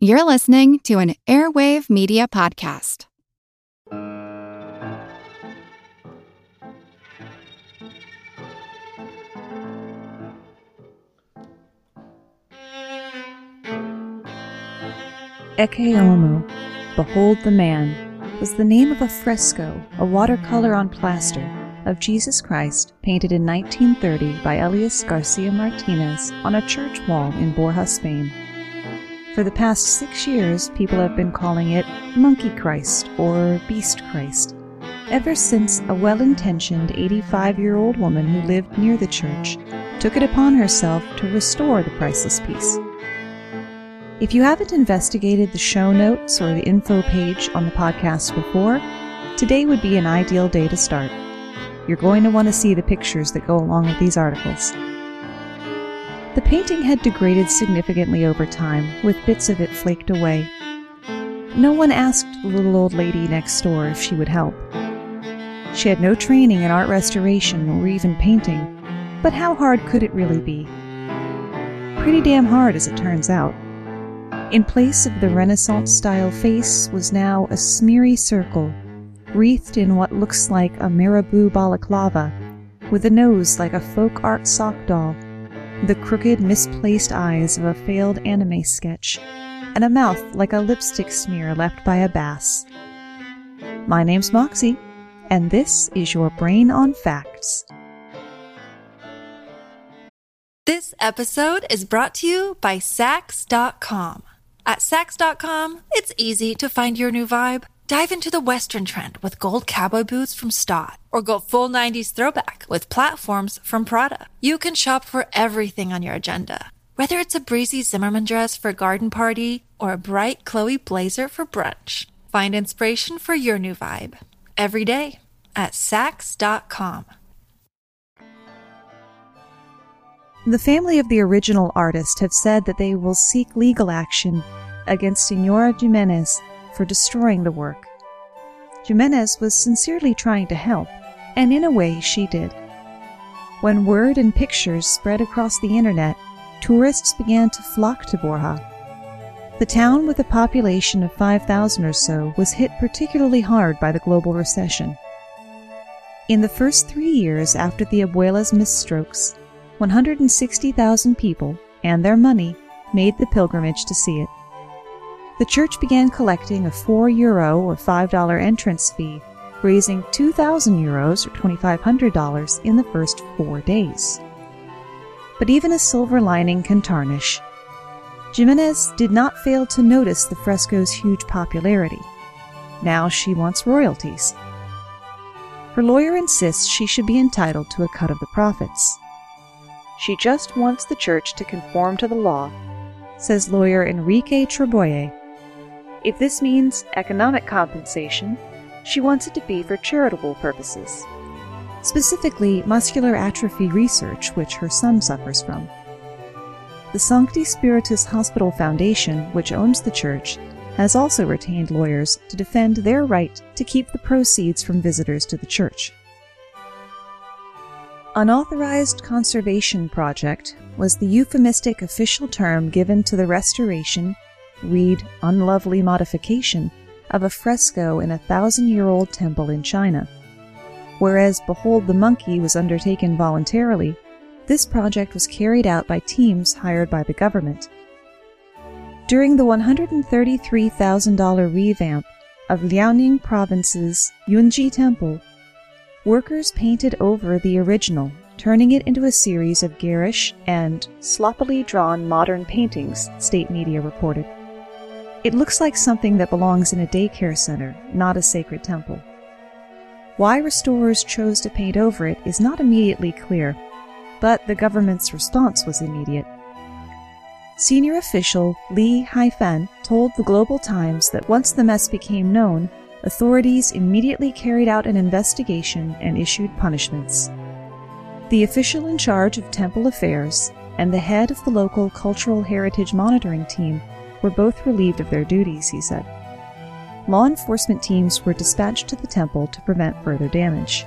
You're listening to an Airwave Media Podcast. Ecce Homo, Behold the Man, was the name of a fresco, a watercolor on plaster, of Jesus Christ painted in 1930 by Elias Garcia Martinez on a church wall in Borja, Spain. For the past six years, people have been calling it Monkey Christ or Beast Christ, ever since a well intentioned 85 year old woman who lived near the church took it upon herself to restore the priceless piece. If you haven't investigated the show notes or the info page on the podcast before, today would be an ideal day to start. You're going to want to see the pictures that go along with these articles. The painting had degraded significantly over time, with bits of it flaked away. No one asked the little old lady next door if she would help. She had no training in art restoration or even painting, but how hard could it really be? Pretty damn hard, as it turns out. In place of the Renaissance style face was now a smeary circle, wreathed in what looks like a marabou balaclava, with a nose like a folk art sock doll, the crooked, misplaced eyes of a failed anime sketch, and a mouth like a lipstick smear left by a bass. My name's Moxie, and this is your Brain on Facts. This episode is brought to you by Saks.com. At Saks.com, it's easy to find your new vibe. Dive into the Western trend with gold cowboy boots from Staud, or go full 90s throwback with platforms from Prada. You can shop for everything on your agenda, whether it's a breezy Zimmermann dress for a garden party or a bright Chloe blazer for brunch. Find inspiration for your new vibe every day at Saks.com. The family of the original artist have said that they will seek legal action against Senora Jimenez for destroying the work. Jimenez was sincerely trying to help, and in a way she did. When word and pictures spread across the internet, tourists began to flock to Borja. The town, with a population of 5,000 or so, was hit particularly hard by the global recession. In the first three years after the abuela's misstrokes, 160,000 people and their money made the pilgrimage to see it. The church began collecting a 4 euro or $5 entrance fee, raising 2,000 euros or $2,500 in the first four days. But even a silver lining can tarnish. Jimenez did not fail to notice the fresco's huge popularity. Now she wants royalties. Her lawyer insists she should be entitled to a cut of the profits. She just wants the church to conform to the law, says lawyer Enrique Trebolle. If this means economic compensation, she wants it to be for charitable purposes, specifically muscular atrophy research, which her son suffers from. The Sancti Spiritus Hospital Foundation, which owns the church, has also retained lawyers to defend their right to keep the proceeds from visitors to the church. Unauthorized conservation project was the euphemistic official term given to the restoration, read unlovely modification, of a fresco in a thousand year old temple in China. Whereas Behold the Monkey was undertaken voluntarily, this project was carried out by teams hired by the government. During the $133,000 revamp of Liaoning Province's Yunji Temple, workers painted over the original, turning it into a series of garish and sloppily drawn modern paintings, state media reported. It looks like something that belongs in a daycare center, not a sacred temple. Why restorers chose to paint over it is not immediately clear, but the government's response was immediate. Senior official Li Haifan told the Global Times that once the mess became known, authorities immediately carried out an investigation and issued punishments. The official in charge of temple affairs and the head of the local cultural heritage monitoring team were both relieved of their duties, he said. Law enforcement teams were dispatched to the temple to prevent further damage.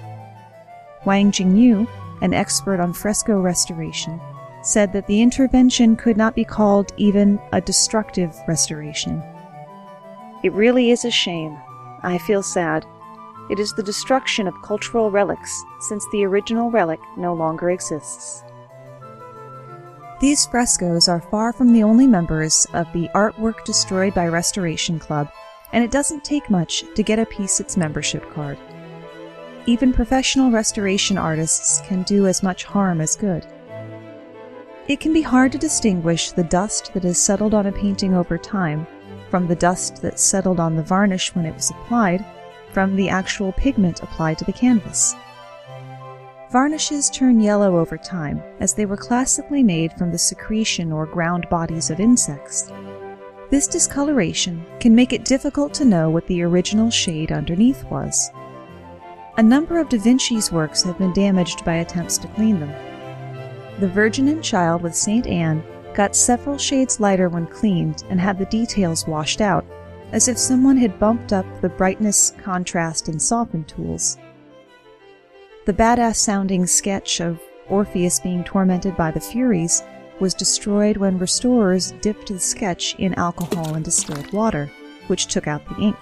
Wang Jingyu, an expert on fresco restoration, said that the intervention could not be called even a destructive restoration. It really is a shame. I feel sad. It is the destruction of cultural relics, since the original relic no longer exists. These frescoes are far from the only members of the Artwork Destroyed by Restoration Club, and it doesn't take much to get a piece its membership card. Even professional restoration artists can do as much harm as good. It can be hard to distinguish the dust that has settled on a painting over time from the dust that settled on the varnish when it was applied from the actual pigment applied to the canvas. Varnishes turn yellow over time, as they were classically made from the secretion or ground bodies of insects. This discoloration can make it difficult to know what the original shade underneath was. A number of Da Vinci's works have been damaged by attempts to clean them. The Virgin and Child with St. Anne got several shades lighter when cleaned and had the details washed out, as if someone had bumped up the brightness, contrast, and soften tools. The badass sounding sketch of Orpheus being tormented by the Furies was destroyed when restorers dipped the sketch in alcohol and distilled water, which took out the ink.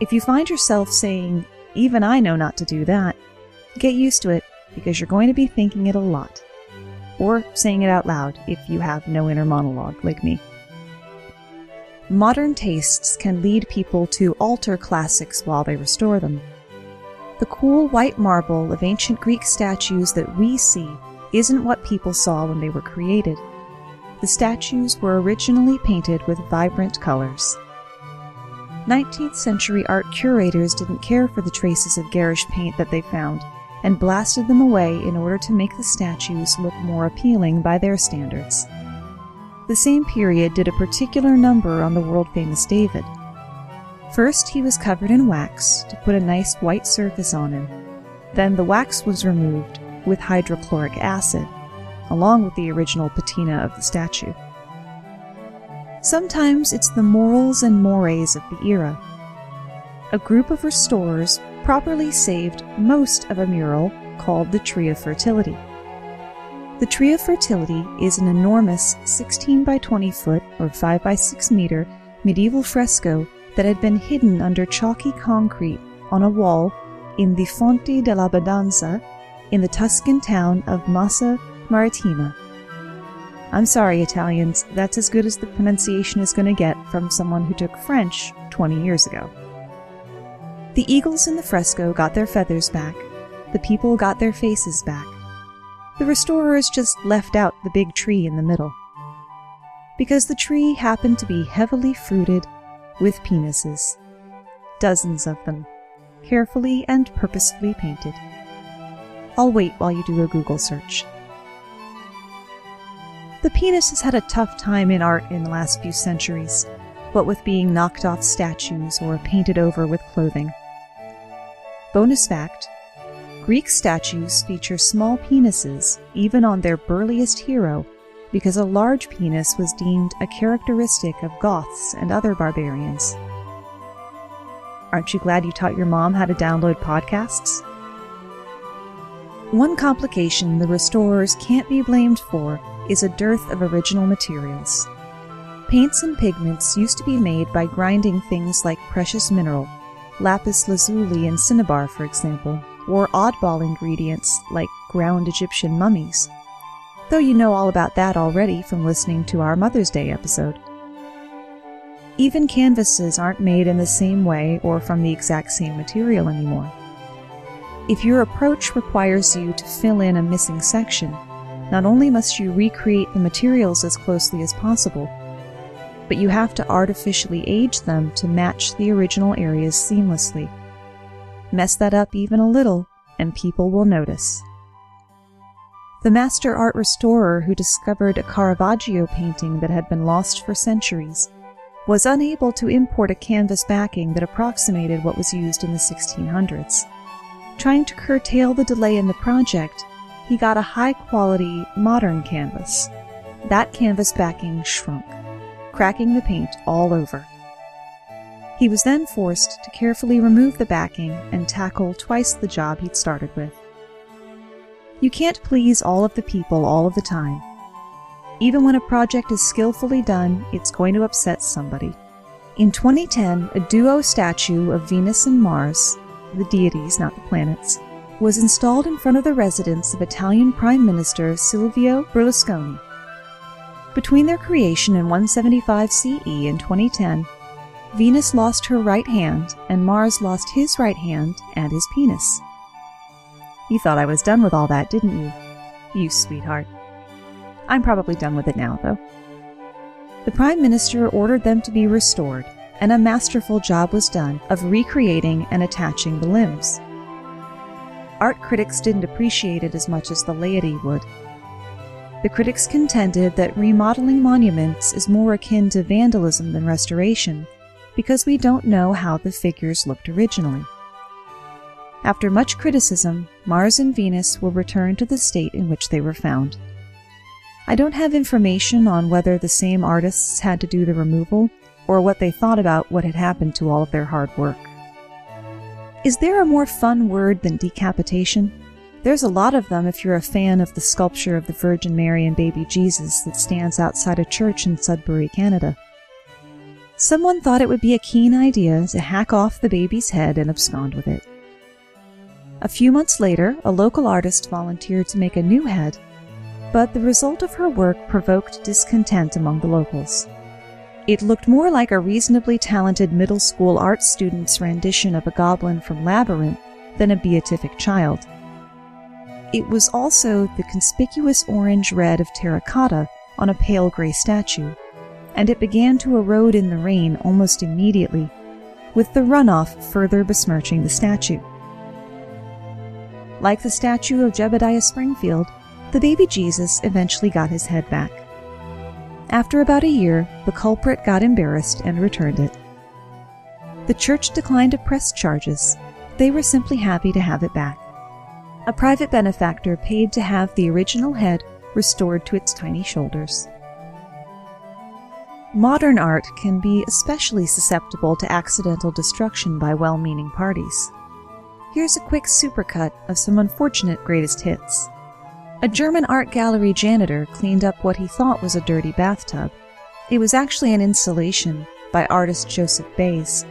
If you find yourself saying, even I know not to do that. Get used to it because you're going to be thinking it a lot. Or saying it out loud if you have no inner monologue like me. Modern tastes can lead people to alter classics while they restore them. The cool white marble of ancient Greek statues that we see isn't what people saw when they were created. The statues were originally painted with vibrant colors. 19th century art curators didn't care for the traces of garish paint that they found and blasted them away in order to make the statues look more appealing by their standards. The same period did a particular number on the world famous David. First, he was covered in wax to put a nice white surface on him. Then the wax was removed with hydrochloric acid, along with the original patina of the statue. Sometimes it's the morals and mores of the era. A group of restorers properly saved most of a mural called the Tree of Fertility. The Tree of Fertility is an enormous 16 by 20 foot or 5 by 6 meter medieval fresco that had been hidden under chalky concrete on a wall in the Fonte della Badanza in the Tuscan town of Massa Marittima. I'm sorry, Italians, that's as good as the pronunciation is going to get from someone who took French 20 years ago. The eagles in the fresco got their feathers back, the people got their faces back. The restorers just left out the big tree in the middle. Because the tree happened to be heavily fruited with penises. Dozens of them, carefully and purposefully painted. I'll wait while you do a Google search. The penis has had a tough time in art in the last few centuries, what with being knocked off statues or painted over with clothing. Bonus fact Greek statues feature small penises even on their burliest hero because a large penis was deemed a characteristic of Goths and other barbarians. Aren't you glad you taught your mom how to download podcasts? One complication the restorers can't be blamed for is a dearth of original materials. Paints and pigments used to be made by grinding things like precious mineral, lapis lazuli and cinnabar, for example, or oddball ingredients like ground Egyptian mummies. Though you know all about that already from listening to our Mother's Day episode. Even canvases aren't made in the same way or from the exact same material anymore. If your approach requires you to fill in a missing section, not only must you recreate the materials as closely as possible, but you have to artificially age them to match the original areas seamlessly. Mess that up even a little, and people will notice. The master art restorer who discovered a Caravaggio painting that had been lost for centuries was unable to import a canvas backing that approximated what was used in the 1600s. Trying to curtail the delay in the project, he got a high quality, modern canvas. That canvas backing shrunk, cracking the paint all over. He was then forced to carefully remove the backing and tackle twice the job he'd started with. You can't please all of the people all of the time, Even when a project is skillfully done, it's going to upset somebody. In 2010, a duo statue of Venus and Mars, the deities, not the planets, was installed in front of the residence of Italian Prime Minister Silvio Berlusconi. Between their creation in 175 CE and 2010, Venus lost her right hand and Mars lost his right hand and his penis. You thought I was done with all that, didn't you? You sweetheart. I'm probably done with it now, though. The Prime Minister ordered them to be restored, and a masterful job was done of recreating and attaching the limbs. Art critics didn't appreciate it as much as the laity would. The critics contended that remodeling monuments is more akin to vandalism than restoration because we don't know how the figures looked originally. After much criticism, Mars and Venus were returned to the state in which they were found. I don't have information on whether the same artists had to do the removal or what they thought about what had happened to all of their hard work. Is there a more fun word than decapitation? There's a lot of them if you're a fan of the sculpture of the Virgin Mary and baby Jesus that stands outside a church in Sudbury, Canada. Someone thought it would be a keen idea to hack off the baby's head and abscond with it. A few months later, a local artist volunteered to make a new head, but the result of her work provoked discontent among the locals. It looked more like a reasonably talented middle school art student's rendition of a goblin from Labyrinth than a beatific child. It was also the conspicuous orange red of terracotta on a pale gray statue, and it began to erode in the rain almost immediately, with the runoff further besmirching the statue. Like the statue of Jebediah Springfield, the baby Jesus eventually got his head back. After about a year, the culprit got embarrassed and returned it. The church declined to press charges. They were simply happy to have it back. A private benefactor paid to have the original head restored to its tiny shoulders. Modern art can be especially susceptible to accidental destruction by well meaning parties. Here's a quick supercut of some unfortunate greatest hits. A German art gallery janitor cleaned up what he thought was a dirty bathtub. It was actually an installation by artist Joseph Beuys.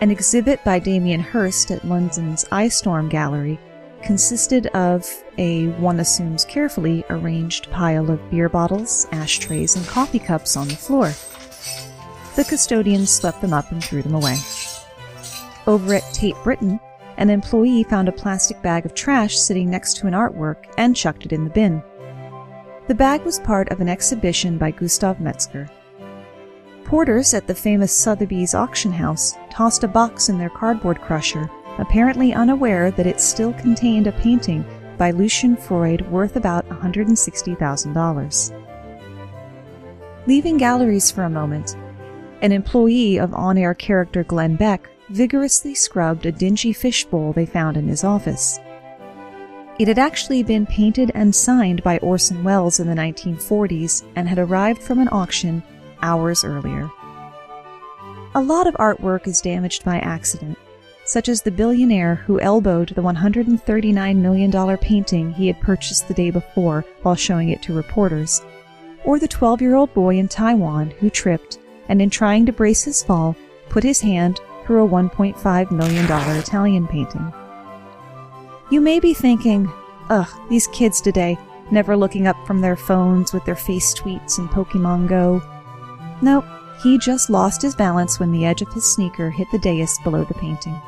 An exhibit by Damien Hirst at London's Eyestorm Gallery consisted of a, one assumes carefully, arranged pile of beer bottles, ashtrays, and coffee cups on the floor. The custodians swept them up and threw them away. Over at Tate Britain, an employee found a plastic bag of trash sitting next to an artwork and chucked it in the bin. The bag was part of an exhibition by Gustav Metzger. Porters at the famous Sotheby's auction house tossed a box in their cardboard crusher apparently unaware that it still contained a painting by Lucian Freud worth about $160,000. Leaving galleries for a moment, an employee of on air character Glenn Beck vigorously scrubbed a dingy fishbowl they found in his office. It had actually been painted and signed by Orson Welles in the 1940s and had arrived from an auction hours earlier. A lot of artwork is damaged by accident, such as the billionaire who elbowed the $139 million painting he had purchased the day before while showing it to reporters, or the 12 year old boy in Taiwan who tripped and, in trying to brace his fall, put his hand through a $1.5 million Italian painting. You may be thinking, ugh, these kids today, never looking up from their phones with their face tweets and Pokemon Go. Nope, he just lost his balance when the edge of his sneaker hit the dais below the painting.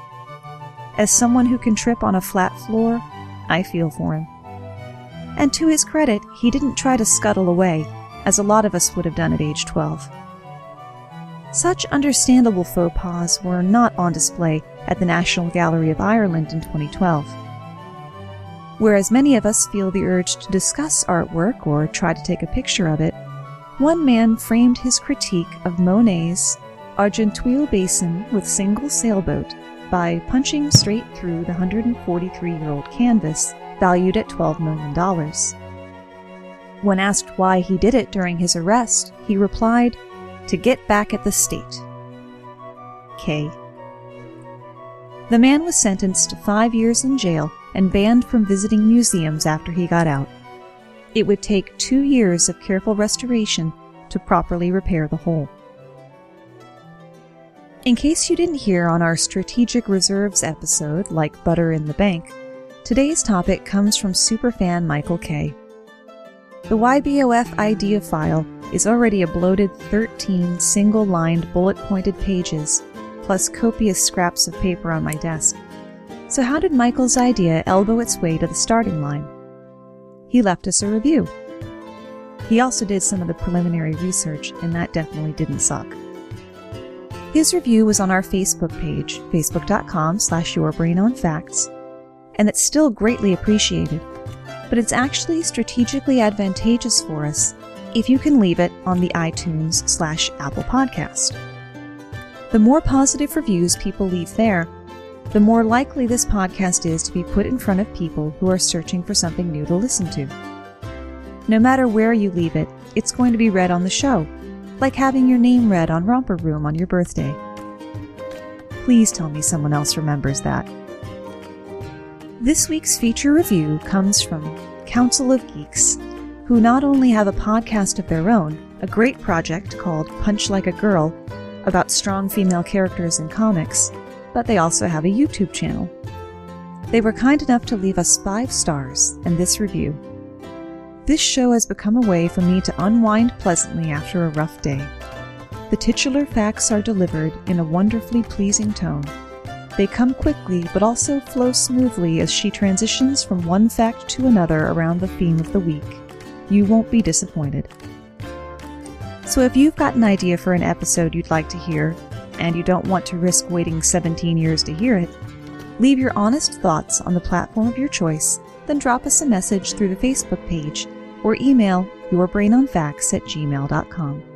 As someone who can trip on a flat floor, I feel for him. And to his credit, he didn't try to scuttle away, as a lot of us would have done at age 12. Such understandable faux pas were not on display at the National Gallery of Ireland in 2012. Whereas many of us feel the urge to discuss artwork or try to take a picture of it, one man framed his critique of Monet's Argenteuil Basin with single sailboat by punching straight through the 143 year old canvas valued at $12 million. When asked why he did it during his arrest, he replied, To get back at the state. K. The man was sentenced to five years in jail and banned from visiting museums after he got out. It would take two years of careful restoration to properly repair the hole. In case you didn't hear on our Strategic Reserves episode, like Butter in the Bank, today's topic comes from superfan Michael K. The YBOF idea file is already a bloated 13 single lined bullet pointed pages, plus copious scraps of paper on my desk. So, how did Michael's idea elbow its way to the starting line? He left us a review. He also did some of the preliminary research, and that definitely didn't suck. His review was on our Facebook page, facebook.com slash yourbrainonfacts, and it's still greatly appreciated, but it's actually strategically advantageous for us if you can leave it on the iTunes slash Apple podcast. The more positive reviews people leave there, the more likely this podcast is to be put in front of people who are searching for something new to listen to. No matter where you leave it, it's going to be read on the show, like having your name read on Romper Room on your birthday. Please tell me someone else remembers that. This week's feature review comes from Council of Geeks, who not only have a podcast of their own, a great project called Punch Like a Girl about strong female characters in comics, but they also have a YouTube channel. They were kind enough to leave us five stars in this review this show has become a way for me to unwind pleasantly after a rough day. The titular facts are delivered in a wonderfully pleasing tone. They come quickly but also flow smoothly as she transitions from one fact to another around the theme of the week. You won't be disappointed. So if you've got an idea for an episode you'd like to hear, and you don't want to risk waiting 17 years to hear it, leave your honest thoughts on the platform of your choice, then drop us a message through the Facebook page or email yourbrainonfacts at gmail.com.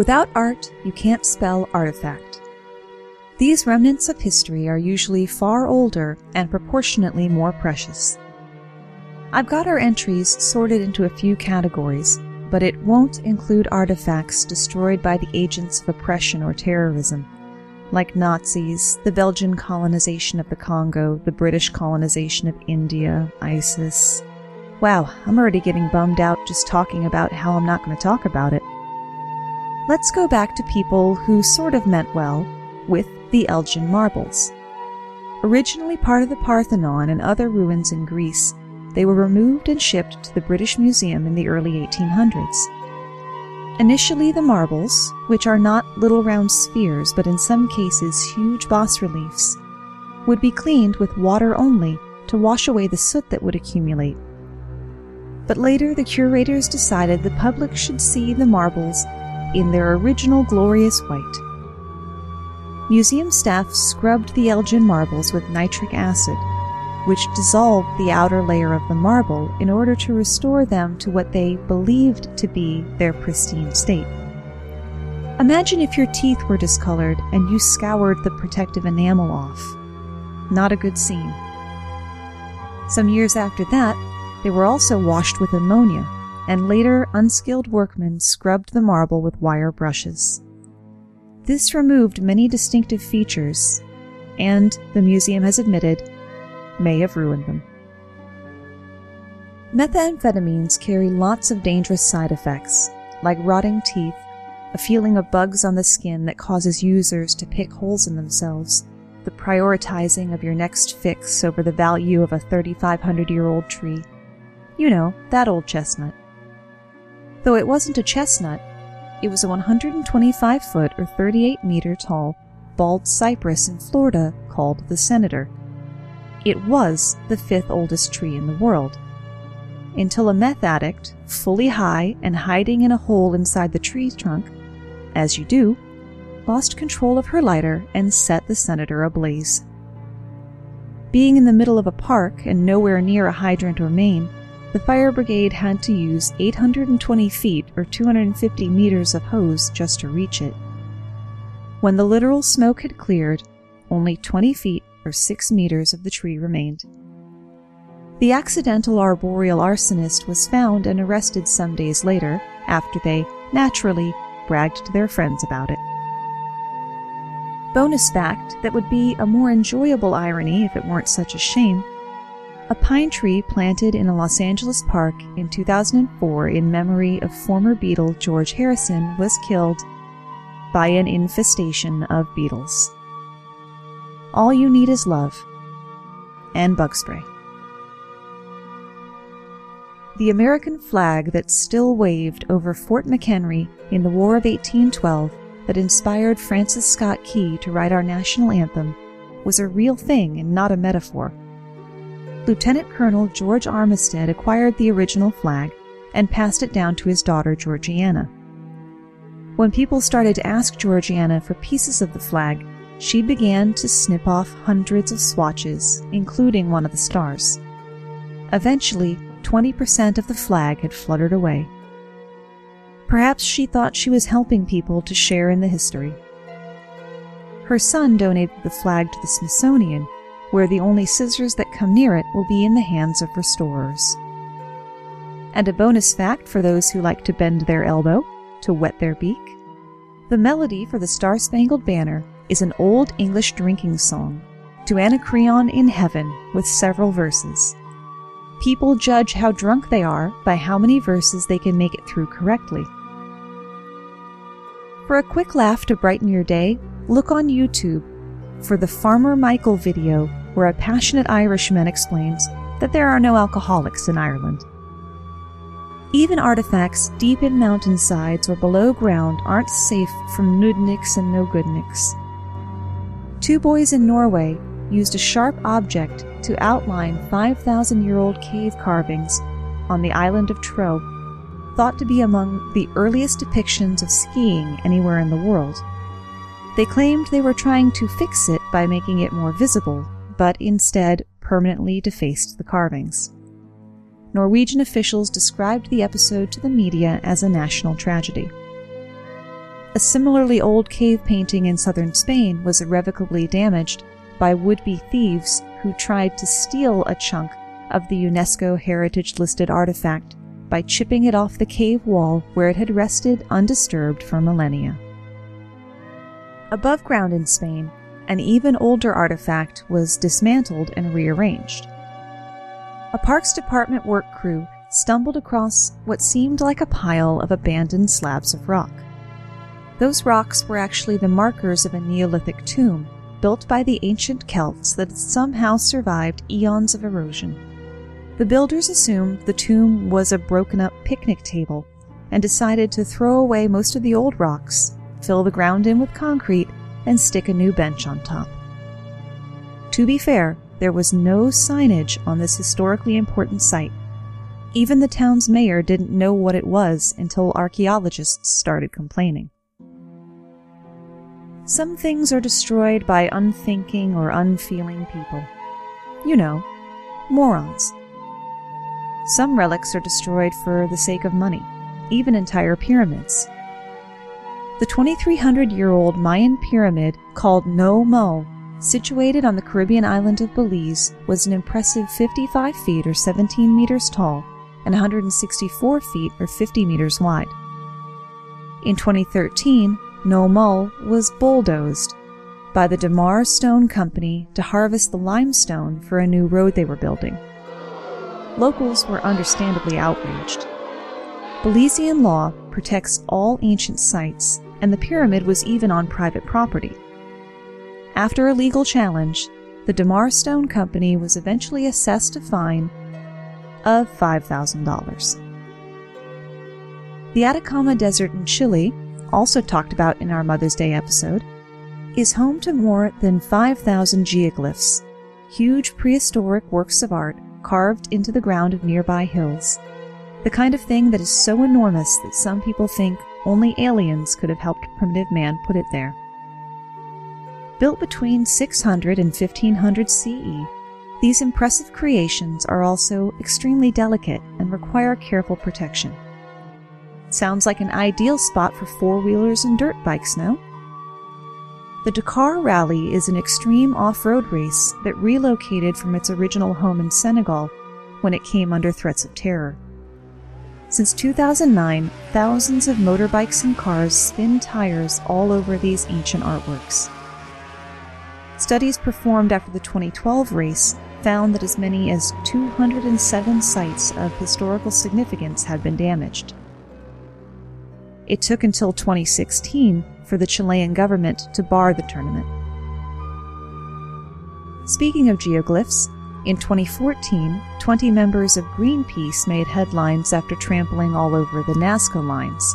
Without art, you can't spell artifact. These remnants of history are usually far older and proportionately more precious. I've got our entries sorted into a few categories, but it won't include artifacts destroyed by the agents of oppression or terrorism, like Nazis, the Belgian colonization of the Congo, the British colonization of India, ISIS, Wow, I'm already getting bummed out just talking about how I'm not going to talk about it. Let's go back to people who sort of meant well with the Elgin marbles. Originally part of the Parthenon and other ruins in Greece, they were removed and shipped to the British Museum in the early 1800s. Initially, the marbles, which are not little round spheres but in some cases huge bas reliefs, would be cleaned with water only to wash away the soot that would accumulate but later the curators decided the public should see the marbles in their original glorious white. Museum staff scrubbed the Elgin marbles with nitric acid, which dissolved the outer layer of the marble in order to restore them to what they believed to be their pristine state. Imagine if your teeth were discolored and you scoured the protective enamel off. Not a good scene. Some years after that, they were also washed with ammonia, and later unskilled workmen scrubbed the marble with wire brushes. This removed many distinctive features, and, the museum has admitted, may have ruined them. Methamphetamines carry lots of dangerous side effects, like rotting teeth, a feeling of bugs on the skin that causes users to pick holes in themselves, the prioritizing of your next fix over the value of a 3,500 year old tree, You know, that old chestnut. Though it wasn't a chestnut, it was a 125 foot or 38 meter tall bald cypress in Florida called the Senator. It was the fifth oldest tree in the world. Until a meth addict, fully high and hiding in a hole inside the tree trunk, as you do, lost control of her lighter and set the Senator ablaze. Being in the middle of a park and nowhere near a hydrant or main, the fire brigade had to use 820 feet or 250 meters of hose just to reach it. When the literal smoke had cleared, only 20 feet or 6 meters of the tree remained. The accidental arboreal arsonist was found and arrested some days later after they, naturally, bragged to their friends about it. Bonus fact that would be a more enjoyable irony if it weren't such a shame a pine tree planted in a Los Angeles park in 2004 in memory of former Beatle George Harrison was killed by an infestation of beetles. All you need is love and bug spray. The American flag that still waved over Fort McHenry in the War of 1812 that inspired Francis Scott Key to write our national anthem was a real thing and not a metaphor. Lieutenant Colonel George Armistead acquired the original flag and passed it down to his daughter Georgiana. When people started to ask Georgiana for pieces of the flag, she began to snip off hundreds of swatches, including one of the stars. Eventually, 20% of the flag had fluttered away. Perhaps she thought she was helping people to share in the history. Her son donated the flag to the Smithsonian where the only scissors that come near it will be in the hands of restorers. And a bonus fact for those who like to bend their elbow to wet their beak the melody for the Star Spangled Banner is an old English drinking song, To Anacreon in Heaven, with several verses. People judge how drunk they are by how many verses they can make it through correctly. For a quick laugh to brighten your day, look on YouTube for the Farmer Michael video where a passionate Irishman explains that there are no alcoholics in Ireland. Even artifacts deep in mountainsides or below ground aren't safe from nudniks and no goodniks. Two boys in Norway used a sharp object to outline 5,000 year old cave carvings on the island of Troe, thought to be among the earliest depictions of skiing anywhere in the world. They claimed they were trying to fix it by making it more visible but instead permanently defaced the carvings. Norwegian officials described the episode to the media as a national tragedy. A similarly old cave painting in southern Spain was irrevocably damaged by would be thieves who tried to steal a chunk of the UNESCO heritage listed artifact by chipping it off the cave wall where it had rested undisturbed for millennia. Above ground in Spain, an even older artifact was dismantled and rearranged. A Parks Department work crew stumbled across what seemed like a pile of abandoned slabs of rock. Those rocks were actually the markers of a Neolithic tomb built by the ancient Celts that had somehow survived eons of erosion. The builders assumed the tomb was a broken up picnic table and decided to throw away most of the old rocks, fill the ground in with concrete, and stick a new bench on top. To be fair, there was no signage on this historically important site. Even the town's mayor didn't know what it was until archaeologists started complaining. Some things are destroyed by unthinking or unfeeling people. You know, morons. Some relics are destroyed for the sake of money, even entire pyramids. The 2,300 year old Mayan pyramid called Nohmul, situated on the Caribbean island of Belize, was an impressive 55 feet or 17 meters tall and 164 feet or 50 meters wide. In 2013, Nohmul was bulldozed by the DeMar Stone Company to harvest the limestone for a new road they were building. Locals were understandably outraged. Belizean law protects all ancient sites and the pyramid was even on private property. After a legal challenge, the DeMar Stone Company was eventually assessed a fine of $5,000. The Atacama Desert in Chile, also talked about in our Mother's Day episode, is home to more than 5,000 geoglyphs, huge prehistoric works of art carved into the ground of nearby hills. The kind of thing that is so enormous that some people think only aliens could have helped primitive man put it there. Built between 600 and 1500 CE, these impressive creations are also extremely delicate and require careful protection. Sounds like an ideal spot for four wheelers and dirt bikes, no? The Dakar Rally is an extreme off road race that relocated from its original home in Senegal when it came under threats of terror. Since 2009, thousands of motorbikes and cars spin tires all over these ancient artworks. Studies performed after the 2012 race found that as many as 207 sites of historical significance had been damaged. It took until 2016 for the Chilean government to bar the tournament. Speaking of geoglyphs, in 2014, 20 members of Greenpeace made headlines after trampling all over the Nazca lines.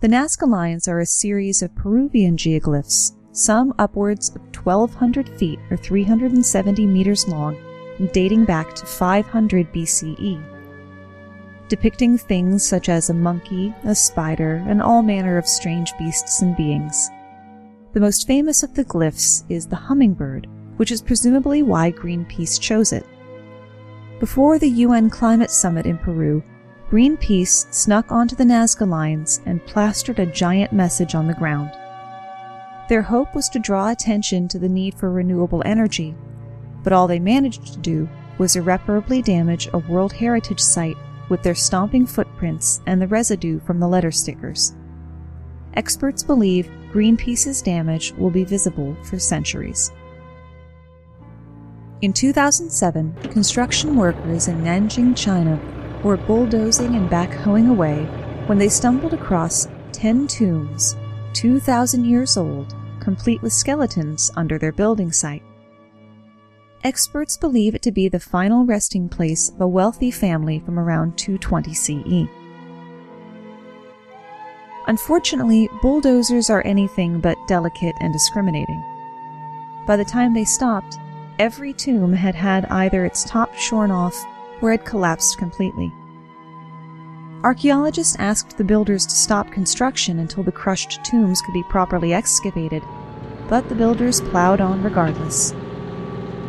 The Nazca lines are a series of Peruvian geoglyphs, some upwards of 1,200 feet or 370 meters long, dating back to 500 BCE depicting things such as a monkey, a spider, and all manner of strange beasts and beings. The most famous of the glyphs is the hummingbird, which is presumably why Greenpeace chose it. Before the UN Climate Summit in Peru, Greenpeace snuck onto the Nazca lines and plastered a giant message on the ground. Their hope was to draw attention to the need for renewable energy, but all they managed to do was irreparably damage a World Heritage Site with their stomping footprints and the residue from the letter stickers. Experts believe Greenpeace's damage will be visible for centuries. In 2007, construction workers in Nanjing, China were bulldozing and backhoeing away when they stumbled across 10 tombs, 2,000 years old, complete with skeletons under their building site. Experts believe it to be the final resting place of a wealthy family from around 220 CE. Unfortunately, bulldozers are anything but delicate and discriminating. By the time they stopped, every tomb had had either its top shorn off or had collapsed completely. Archaeologists asked the builders to stop construction until the crushed tombs could be properly excavated, but the builders plowed on regardless.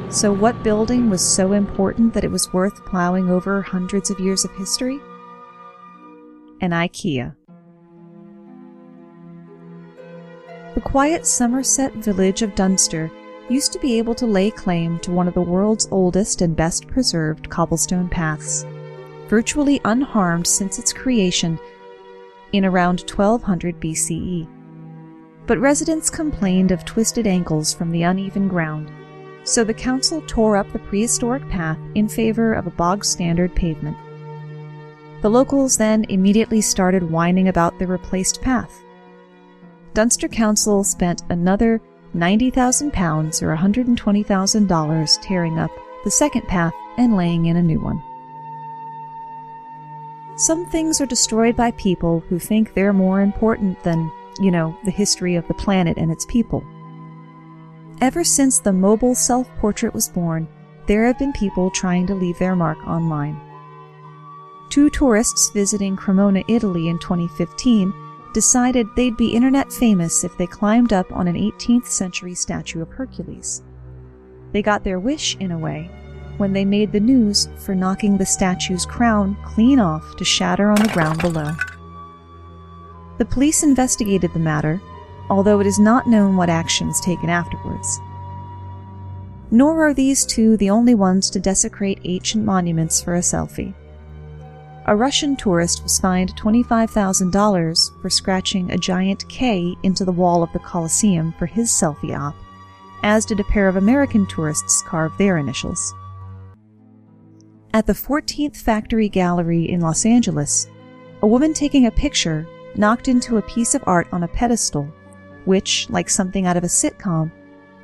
So, what building was so important that it was worth plowing over hundreds of years of history? An IKEA. The quiet Somerset village of Dunster used to be able to lay claim to one of the world's oldest and best preserved cobblestone paths, virtually unharmed since its creation in around 1200 BCE. But residents complained of twisted ankles from the uneven ground so the council tore up the prehistoric path in favor of a bog standard pavement. The locals then immediately started whining about the replaced path. Dunster Council spent another £90,000 or $120,000 tearing up the second path and laying in a new one. Some things are destroyed by people who think they're more important than, you know, the history of the planet and its people. Ever since the mobile self portrait was born, there have been people trying to leave their mark online. Two tourists visiting Cremona, Italy in 2015 decided they'd be internet famous if they climbed up on an 18th century statue of Hercules. They got their wish, in a way, when they made the news for knocking the statue's crown clean off to shatter on the ground below. The police investigated the matter although it is not known what actions taken afterwards. Nor are these two the only ones to desecrate ancient monuments for a selfie. A Russian tourist was fined $25,000 for scratching a giant K into the wall of the Colosseum for his selfie op, as did a pair of American tourists carve their initials. At the 14th Factory Gallery in Los Angeles, a woman taking a picture knocked into a piece of art on a pedestal which, like something out of a sitcom,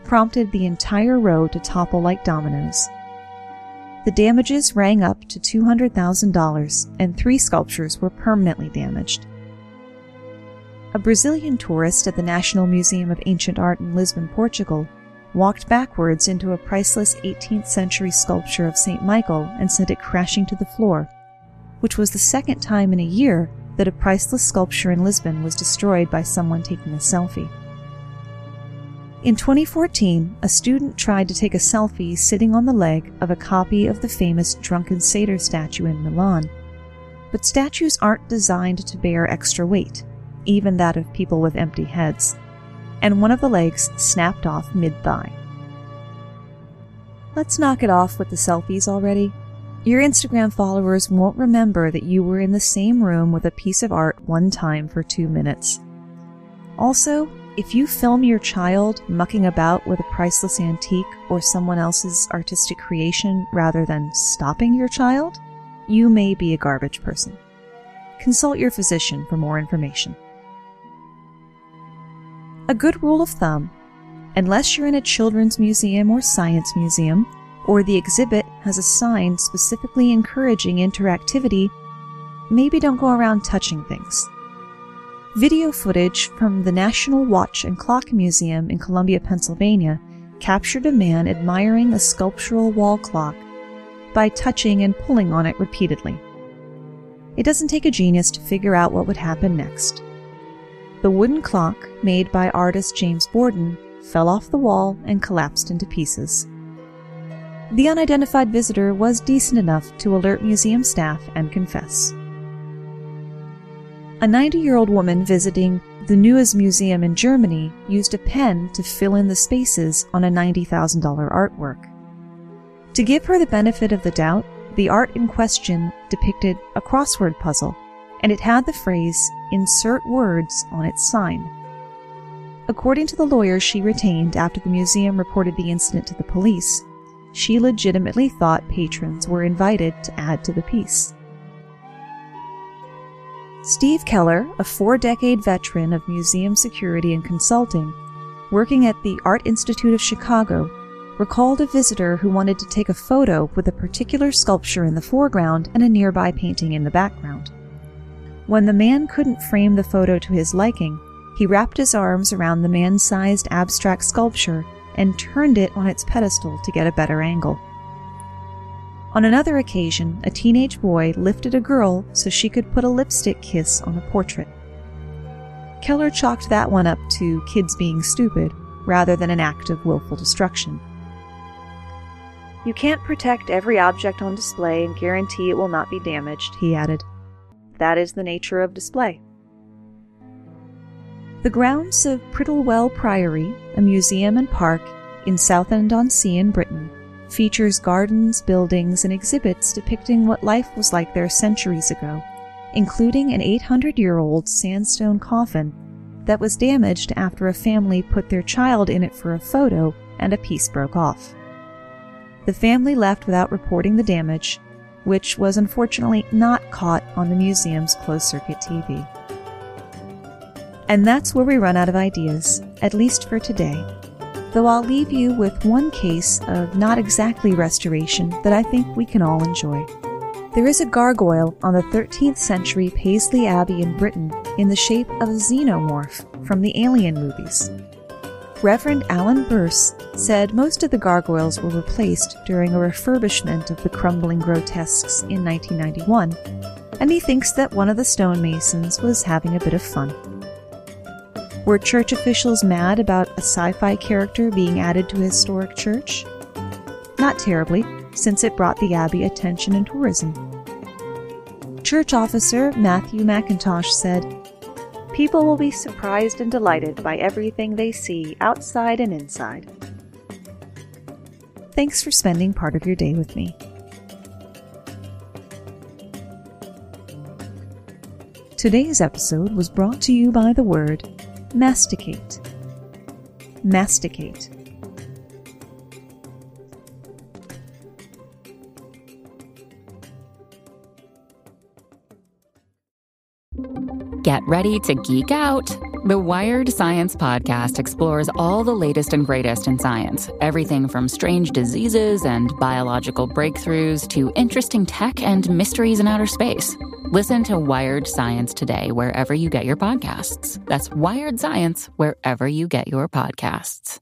prompted the entire row to topple like dominoes. The damages rang up to $200,000, and three sculptures were permanently damaged. A Brazilian tourist at the National Museum of Ancient Art in Lisbon, Portugal, walked backwards into a priceless 18th century sculpture of St. Michael and sent it crashing to the floor, which was the second time in a year that a priceless sculpture in Lisbon was destroyed by someone taking a selfie. In 2014, a student tried to take a selfie sitting on the leg of a copy of the famous Drunken Satyr statue in Milan. But statues aren't designed to bear extra weight, even that of people with empty heads, and one of the legs snapped off mid thigh. Let's knock it off with the selfies already. Your Instagram followers won't remember that you were in the same room with a piece of art one time for two minutes. Also, if you film your child mucking about with a priceless antique or someone else's artistic creation rather than stopping your child, you may be a garbage person. Consult your physician for more information. A good rule of thumb unless you're in a children's museum or science museum, or the exhibit has a sign specifically encouraging interactivity, maybe don't go around touching things. Video footage from the National Watch and Clock Museum in Columbia, Pennsylvania captured a man admiring a sculptural wall clock by touching and pulling on it repeatedly. It doesn't take a genius to figure out what would happen next. The wooden clock, made by artist James Borden, fell off the wall and collapsed into pieces. The unidentified visitor was decent enough to alert museum staff and confess. A 90 year old woman visiting the Neues Museum in Germany used a pen to fill in the spaces on a $90,000 artwork. To give her the benefit of the doubt, the art in question depicted a crossword puzzle, and it had the phrase, insert words, on its sign. According to the lawyer she retained after the museum reported the incident to the police, she legitimately thought patrons were invited to add to the piece. Steve Keller, a four decade veteran of museum security and consulting, working at the Art Institute of Chicago, recalled a visitor who wanted to take a photo with a particular sculpture in the foreground and a nearby painting in the background. When the man couldn't frame the photo to his liking, he wrapped his arms around the man sized abstract sculpture and turned it on its pedestal to get a better angle. On another occasion, a teenage boy lifted a girl so she could put a lipstick kiss on a portrait. Keller chalked that one up to kids being stupid rather than an act of willful destruction. You can't protect every object on display and guarantee it will not be damaged, he added. That is the nature of display. The grounds of Prittlewell Priory, a museum and park in Southend-on-Sea in Britain, features gardens, buildings, and exhibits depicting what life was like there centuries ago, including an 800 year old sandstone coffin that was damaged after a family put their child in it for a photo and a piece broke off. The family left without reporting the damage, which was unfortunately not caught on the museum's closed circuit TV. And that's where we run out of ideas, at least for today though I'll leave you with one case of not exactly restoration that I think we can all enjoy. There is a gargoyle on the 13th century Paisley Abbey in Britain in the shape of a xenomorph from the Alien movies. Reverend Alan Birss said most of the gargoyles were replaced during a refurbishment of the crumbling grotesques in 1991, and he thinks that one of the stonemasons was having a bit of fun. Were church officials mad about a sci fi character being added to a historic church? Not terribly, since it brought the Abbey attention and tourism. Church officer Matthew McIntosh said, People will be surprised and delighted by everything they see outside and inside. Thanks for spending part of your day with me. Today's episode was brought to you by the word Masticate. Masticate. Get ready to geek out The Wired Science Podcast explores all the latest and greatest in science everything from strange diseases and biological breakthroughs to interesting tech and mysteries in outer space. Listen to Wired Science today, wherever you get your podcasts. That's Wired Science, wherever you get your podcasts.